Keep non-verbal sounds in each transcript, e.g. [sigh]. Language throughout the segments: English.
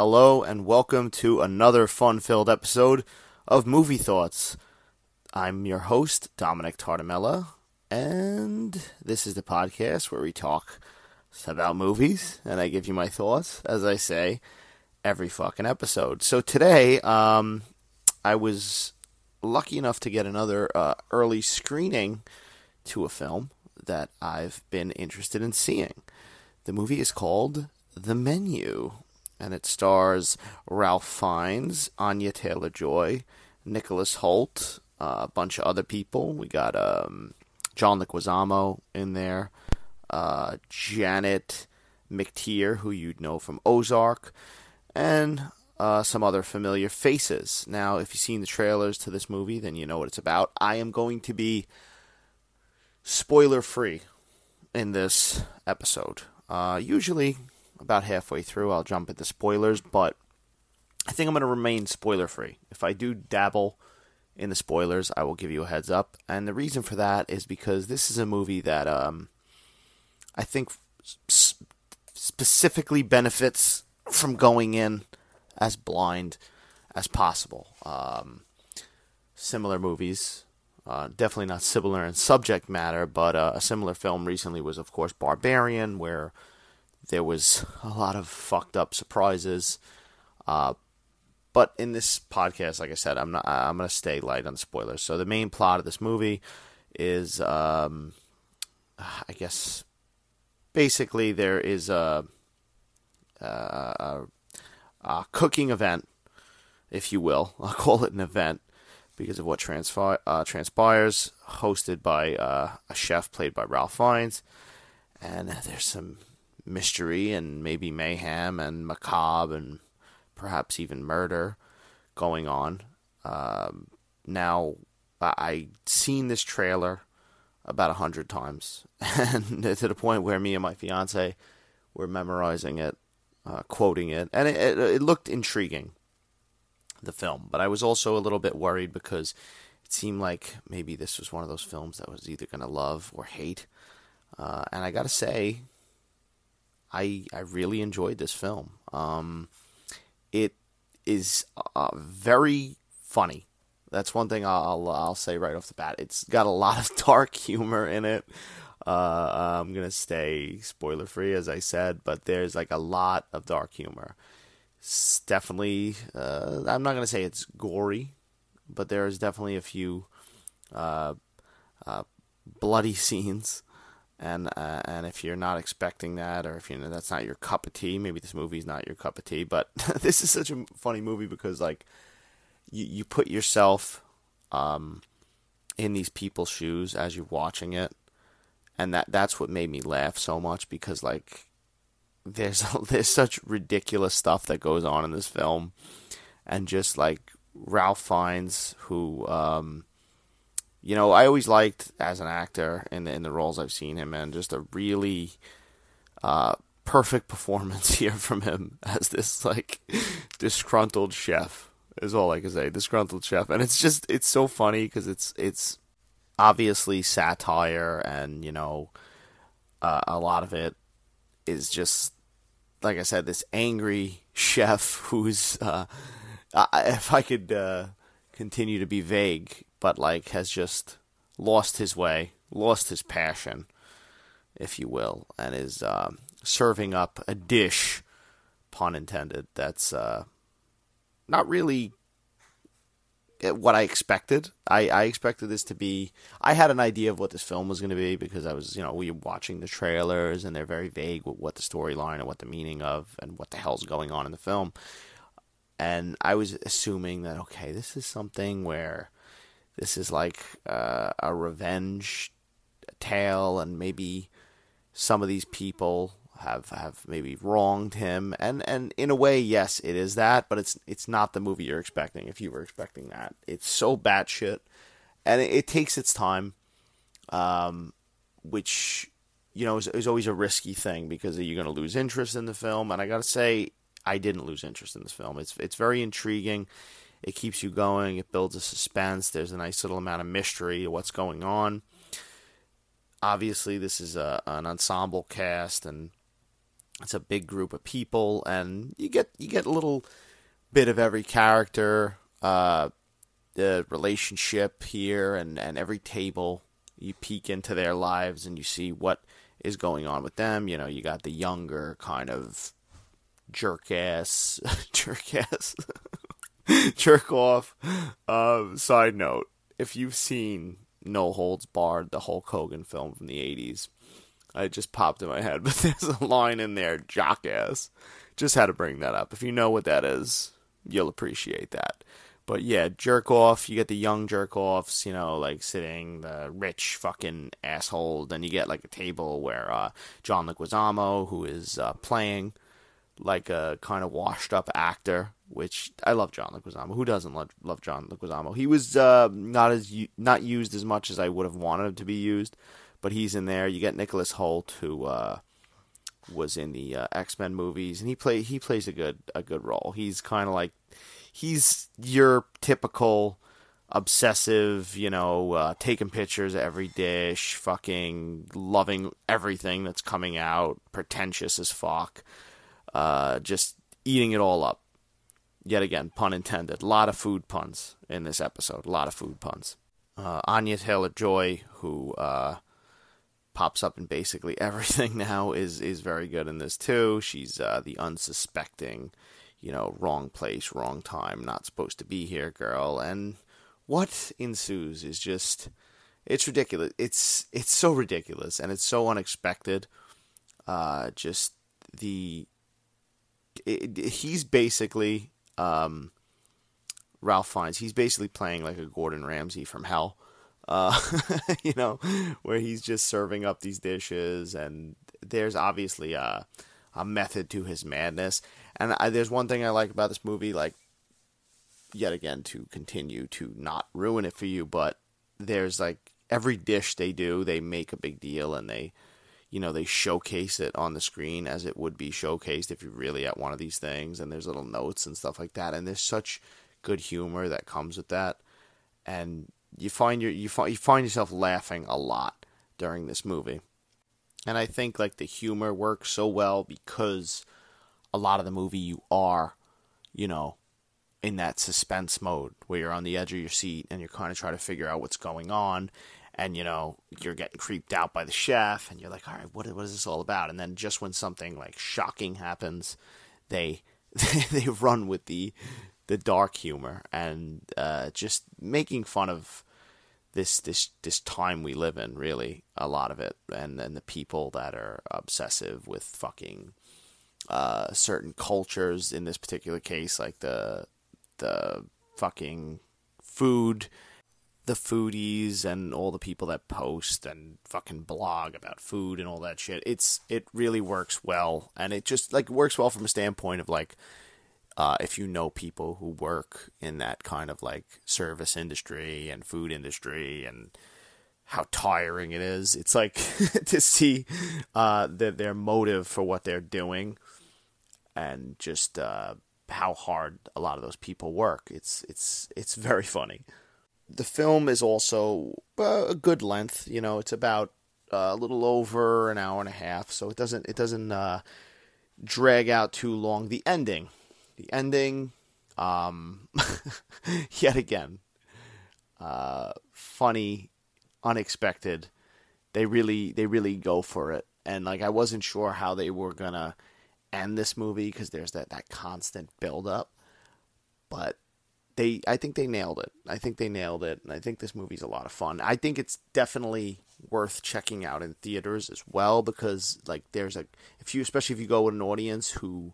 Hello, and welcome to another fun filled episode of Movie Thoughts. I'm your host, Dominic Tartamella, and this is the podcast where we talk about movies and I give you my thoughts, as I say, every fucking episode. So today, um, I was lucky enough to get another uh, early screening to a film that I've been interested in seeing. The movie is called The Menu, and it stars Ralph Fiennes, Anya Taylor Joy, Nicholas Hoult, uh, a bunch of other people. We got um, John Leguizamo in there, uh, Janet McTeer, who you'd know from Ozark, and uh, some other familiar faces. Now, if you've seen the trailers to this movie, then you know what it's about. I am going to be spoiler free in this episode. Uh, usually, about halfway through, I'll jump into spoilers, but I think I'm going to remain spoiler free. If I do dabble in the spoilers, I will give you a heads up. And the reason for that is because this is a movie that um, I think specifically benefits from going in as blind as possible. Um, similar movies, uh, definitely not similar in subject matter, but uh, a similar film recently was, of course, Barbarian, where there was a lot of fucked up surprises. Uh, but in this podcast, like I said, I'm not. I'm gonna stay light on spoilers. So the main plot of this movie is, um, I guess, basically there is a, a, a cooking event, if you will. [laughs] I'll call it an event because of what uh, transpires, hosted by uh, a chef played by Ralph Fiennes. And there's some mystery and maybe mayhem and macabre and perhaps even murder going on. Um, now, I've seen this trailer about a hundred times, [laughs] and to the point where me and my fiance were memorizing it, uh, quoting it, and it, it, it looked intriguing the film. But I was also a little bit worried because it seemed like maybe this was one of those films that was either going to love or hate. Uh, and I got to say, I I really enjoyed this film. Um, it is uh, very funny. That's one thing I'll I'll say right off the bat. It's got a lot of [laughs] dark humor in it. Uh, I'm gonna stay spoiler free, as I said, but there's like a lot of dark humor it's definitely uh, I'm not gonna say it's gory, but there is definitely a few uh, uh, bloody [laughs] scenes, and uh, and if you're not expecting that, or if you know that's not your cup of tea, maybe this movie's not your cup of tea. But [laughs] this is such a funny movie because like you you put yourself um, in these people's shoes as you're watching it, and that that's what made me laugh so much because like there's [laughs] there's such ridiculous stuff that goes on in this film, and just like Ralph Fiennes, who um, you know I always liked as an actor in the in the roles I've seen him in, just a really uh, perfect [laughs] performance here from him [laughs] as this like disgruntled chef is all I can say, disgruntled chef, and it's just it's so funny because it's it's obviously satire and you know uh, a lot of it is just like I said, this angry [laughs] chef who's, uh, if I could uh, continue to be vague, but like has just lost his way, lost his passion, if you will, and is uh, serving up a dish, pun intended, that's uh, not really what I expected. I, I expected this to be. I had an idea of what this film was going to be because I was, you know, we were watching the trailers and they're very vague with what the storyline and what the meaning of and what the hell's going on in the film. And I was assuming that okay, this is something where this is like uh, a revenge tale, and maybe some of these people have have maybe wronged him. And and in a way yes it is that but it's it's not the movie you're expecting if you were expecting that. It's so batshit. And it, it takes its time um which you know is, is always a risky thing because you're going to lose interest in the film. And I got to say I didn't lose interest in this film. It's it's very intriguing. It keeps you going. It builds a suspense. There's a nice little amount of mystery what's going on. Obviously this is a, an ensemble cast and it's a big group of people, and you get you get a little bit of every character, uh, the relationship here, and and every table. You peek into their lives, and you see what is going on with them. You know, you got the younger kind of jerk ass, [laughs] jerk ass, [laughs] jerk off. Um, side note: If you've seen No Holds Barred, the Hulk Hogan film from the '80s, it just popped in my head, [laughs] but there's a line in there, jockass. Just had to bring that up. If you know what that is, you'll appreciate that. But yeah, jerk off. You get the young jerk offs, you know, like sitting the rich fucking asshole. Then you get like a table where uh, John Leguizamo, who is uh, playing like a kind of washed up actor, which I love John Leguizamo. Who doesn't love, love John Leguizamo? He was uh, not as not used as much as I would have wanted him to be used, but he's in there. You get Nicholas Hoult, who uh, was in the uh, X Men movies, and he play he plays a good a good role. He's kind of like he's your typical obsessive, you know, uh, taking pictures of every dish, fucking loving everything that's coming out, pretentious as fuck, uh, just eating it all up. Yet again, pun intended. A lot of food puns in this episode. A lot of food puns. Uh, Anya Taylor Joy, who uh, pops up in basically [laughs] everything now, is is very good in this too. She's uh, the unsuspecting, you know, wrong place, wrong time, not supposed to be here, girl. And what ensues is just it's ridiculous. It's it's so ridiculous and it's so unexpected. Uh, just the it, he's basically um, Ralph Fiennes. He's basically playing like a Gordon Ramsay from hell. Uh, [laughs] you know, where he's just serving up these dishes, and there's obviously a, a method to his madness. And I, there's one thing I like about this movie, like yet again to continue to not ruin it for you, but there's like every dish they do, they make a big deal and they you know, they showcase it on the screen as it would be showcased if you're really at one of these things and there's little notes and stuff like that and there's such good humor that comes with that and you find your you find you find yourself laughing a lot during this movie. And I think like the humor works so well because a lot of the movie you are, you know, in that suspense mode where you're on the edge of your seat and you're kind of trying to figure out what's going on and you know you're getting creeped out by the chef and you're like all right what, what is this all about? And then just when something like shocking happens they [laughs] they run with the the dark humor and uh, just making fun of this this this time we live in really a lot of it and and the people that are obsessive with fucking uh, certain cultures in this particular case like the the fucking food the foodies and all the people that post and fucking blog about food and all that shit. It's it really works well, and it just like works well from a standpoint of like uh, if you know people who work in that kind of like service industry and food industry and how tiring it is. It's like [laughs] to see uh, the, their motive for what they're doing and just uh, how hard a lot of those people work. It's it's it's very funny the film is also uh, a good length. You know, it's about uh, a little over an hour and a half, so it doesn't it doesn't uh, drag out too long. The ending, the ending, um, [laughs] yet again, uh, funny, unexpected. They really they really go for it, and like I wasn't sure how they were gonna end this movie because there's that that constant build up, but they I think they nailed it. I think they nailed it, and I think this movie's a lot of fun. I think it's definitely worth checking out in theaters as well because like there's a if you especially if you go with an audience who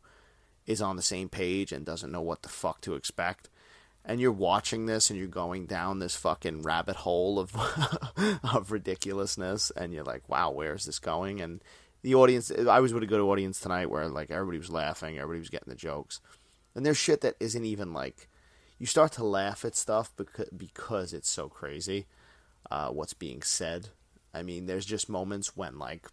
is on the same page and doesn't know what the fuck to expect and you're watching this and you're going down this fucking rabbit hole of [laughs] of ridiculousness and you're like wow where's this going and the audience I was with a good audience tonight where like everybody was laughing everybody was getting the jokes and there's shit that isn't even like you start to laugh at stuff because because it's so crazy uh, what's being said. I mean, there's just moments when like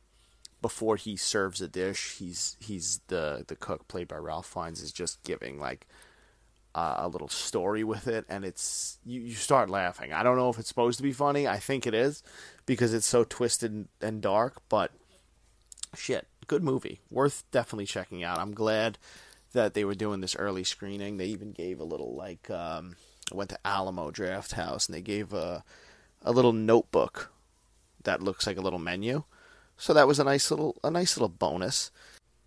before he serves a dish, he's he's the the cook played by Ralph Fiennes is just giving like uh, a little story with it, and it's you, you start laughing. I don't know if it's supposed to be funny. I think it is because it's so twisted and dark, but shit, good movie, worth definitely checking out. I'm glad that they were doing this early screening. They even gave a little like um, I went to Alamo Drafthouse and they gave a a little notebook that looks like a little menu. So that was a nice little a nice little bonus.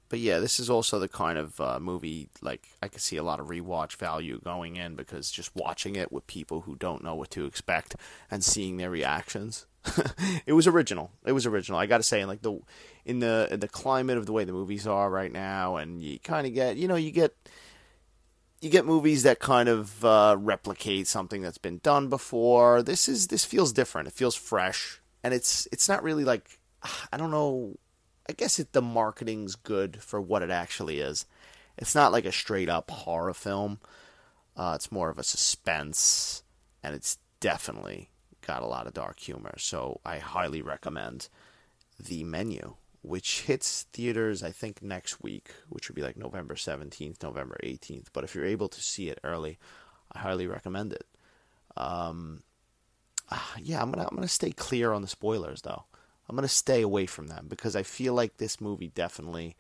But yeah, this is also the kind of uh, movie like I could see a lot of rewatch value going in because just watching it with people who don't know what to expect and seeing their reactions. [laughs] it was original. It was original. I got to say, in like the in the in the climate of the way the movies are right now, and you kind of get you know you get you get movies that kind of uh, replicate something that's been done before. This is this feels different. It feels fresh, and it's it's not really like [sighs] I don't know. I guess it, the marketing's good for what it actually is. It's not like a straight up horror film. Uh, it's more of a suspense, and it's definitely got a lot of dark humor. So I highly recommend the menu, which hits theaters I think next week, which would be like November seventeenth, November eighteenth. But if you're able to see it early, I highly recommend it. Um, yeah, I'm gonna I'm gonna stay clear on the spoilers though. I'm gonna stay away from them because I feel like this movie definitely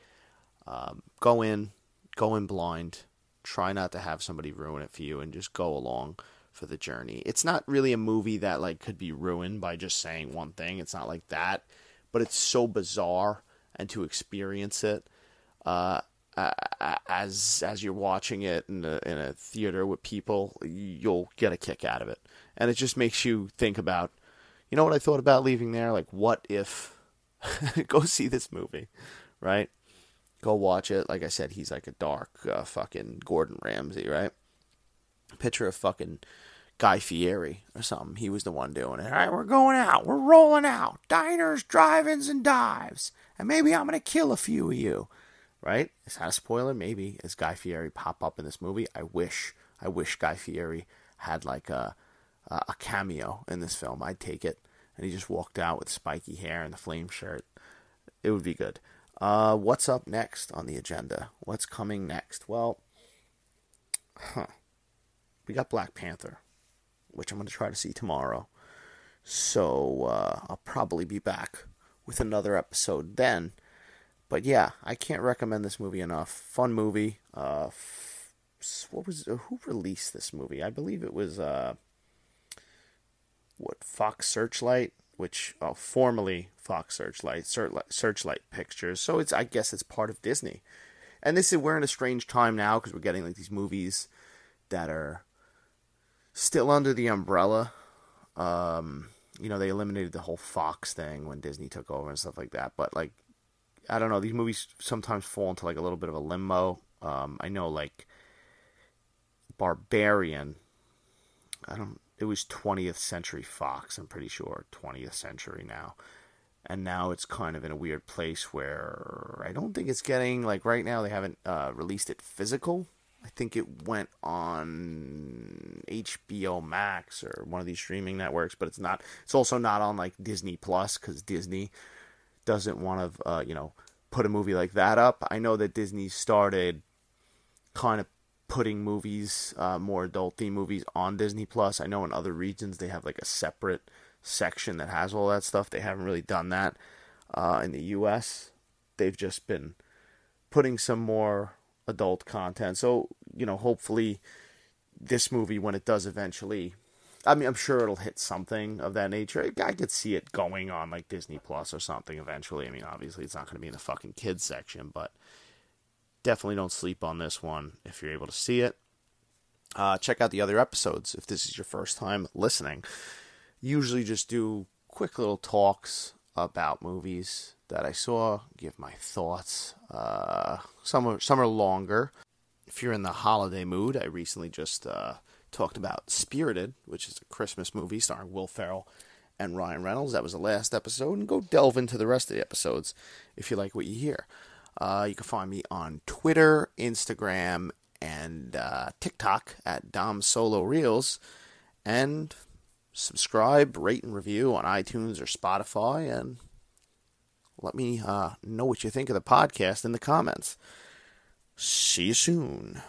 um, go in, go in blind. Try not to have somebody ruin it for you, and just go along for the journey. It's not really a movie that like could be ruined by just saying one thing. It's not like that, but it's so bizarre, and to experience it uh, as as you're watching it in a in a theater with people, you'll get a kick out of it, and it just makes you think about you know what I thought about leaving there? Like, what if? [laughs] go see this movie, right? Go watch it. Like I said, he's like a dark uh, fucking Gordon Ramsay, right? Picture of fucking Guy Fieri or something. He was the one doing it. All right, we're going out. We're rolling out. Diners, drive-ins, and dives. And maybe I'm gonna kill a few of you. Right? Is that a spoiler? Maybe. Is Guy Fieri pop up in this movie? I wish. I wish Guy Fieri had like a a cameo in this film. I'd take it. And he just walked out with spiky hair and the flame shirt. It would be good. Uh, what's up next on the agenda? What's coming next? Well, huh. We got Black Panther, which I'm going to try to see tomorrow. So uh, I'll probably be back with another episode then. But yeah, I can't recommend this movie enough. Fun movie. Uh, what was who released this movie? I believe it was uh, what Fox Searchlight, which oh, formerly Fox Searchlight, Searchlight Pictures. So it's I guess it's part of Disney. And this is we're in a strange time now because we're getting like these movies that are still under the umbrella. Um, you know, they eliminated the whole Fox thing when Disney took over and stuff like that. But like, I don't know, these movies sometimes fall into like a little bit of a limbo. Um, I know like Barbarian. I don't it was 20th Century Fox, I'm pretty sure, 20th Century now. And now it's kind of in a weird place where I don't think it's getting, like, right now they haven't uh, released it physical. I think it went on HBO Max or one of these streaming networks, but it's not. It's also not on like Disney Plus because Disney doesn't want to, uh, you know, put a movie like that up. I know that Disney started kind of putting movies, uh, more adult theme movies on Disney Plus. I know in other regions they have like a separate section that has all that stuff. They haven't really done that uh, in the U.S. They've just been putting some more adult content. So you know, hopefully, this movie when it does eventually. I mean, I'm sure it'll hit something of that nature. I could see it going on like Disney Plus or something eventually. I mean, obviously, it's not going to be in the fucking kids section, but definitely don't sleep on this one if you're able to see it. Uh, check out the other episodes if this is your first time listening. Usually just do quick little talks about movies that I saw, give my thoughts. Uh, some are, some are longer. If you're in the holiday mood, I recently just uh, talked about Spirited, which is a Christmas movie starring Will Ferrell and Ryan Reynolds. That was the last episode, and go delve into the rest of the episodes if you like what you hear. Uh, you can find me on Twitter, Instagram, and uh, TikTok at Dom Solo Reels. And subscribe, rate, and review on iTunes or Spotify. And let me uh, know what you think of the podcast in the comments. See you soon.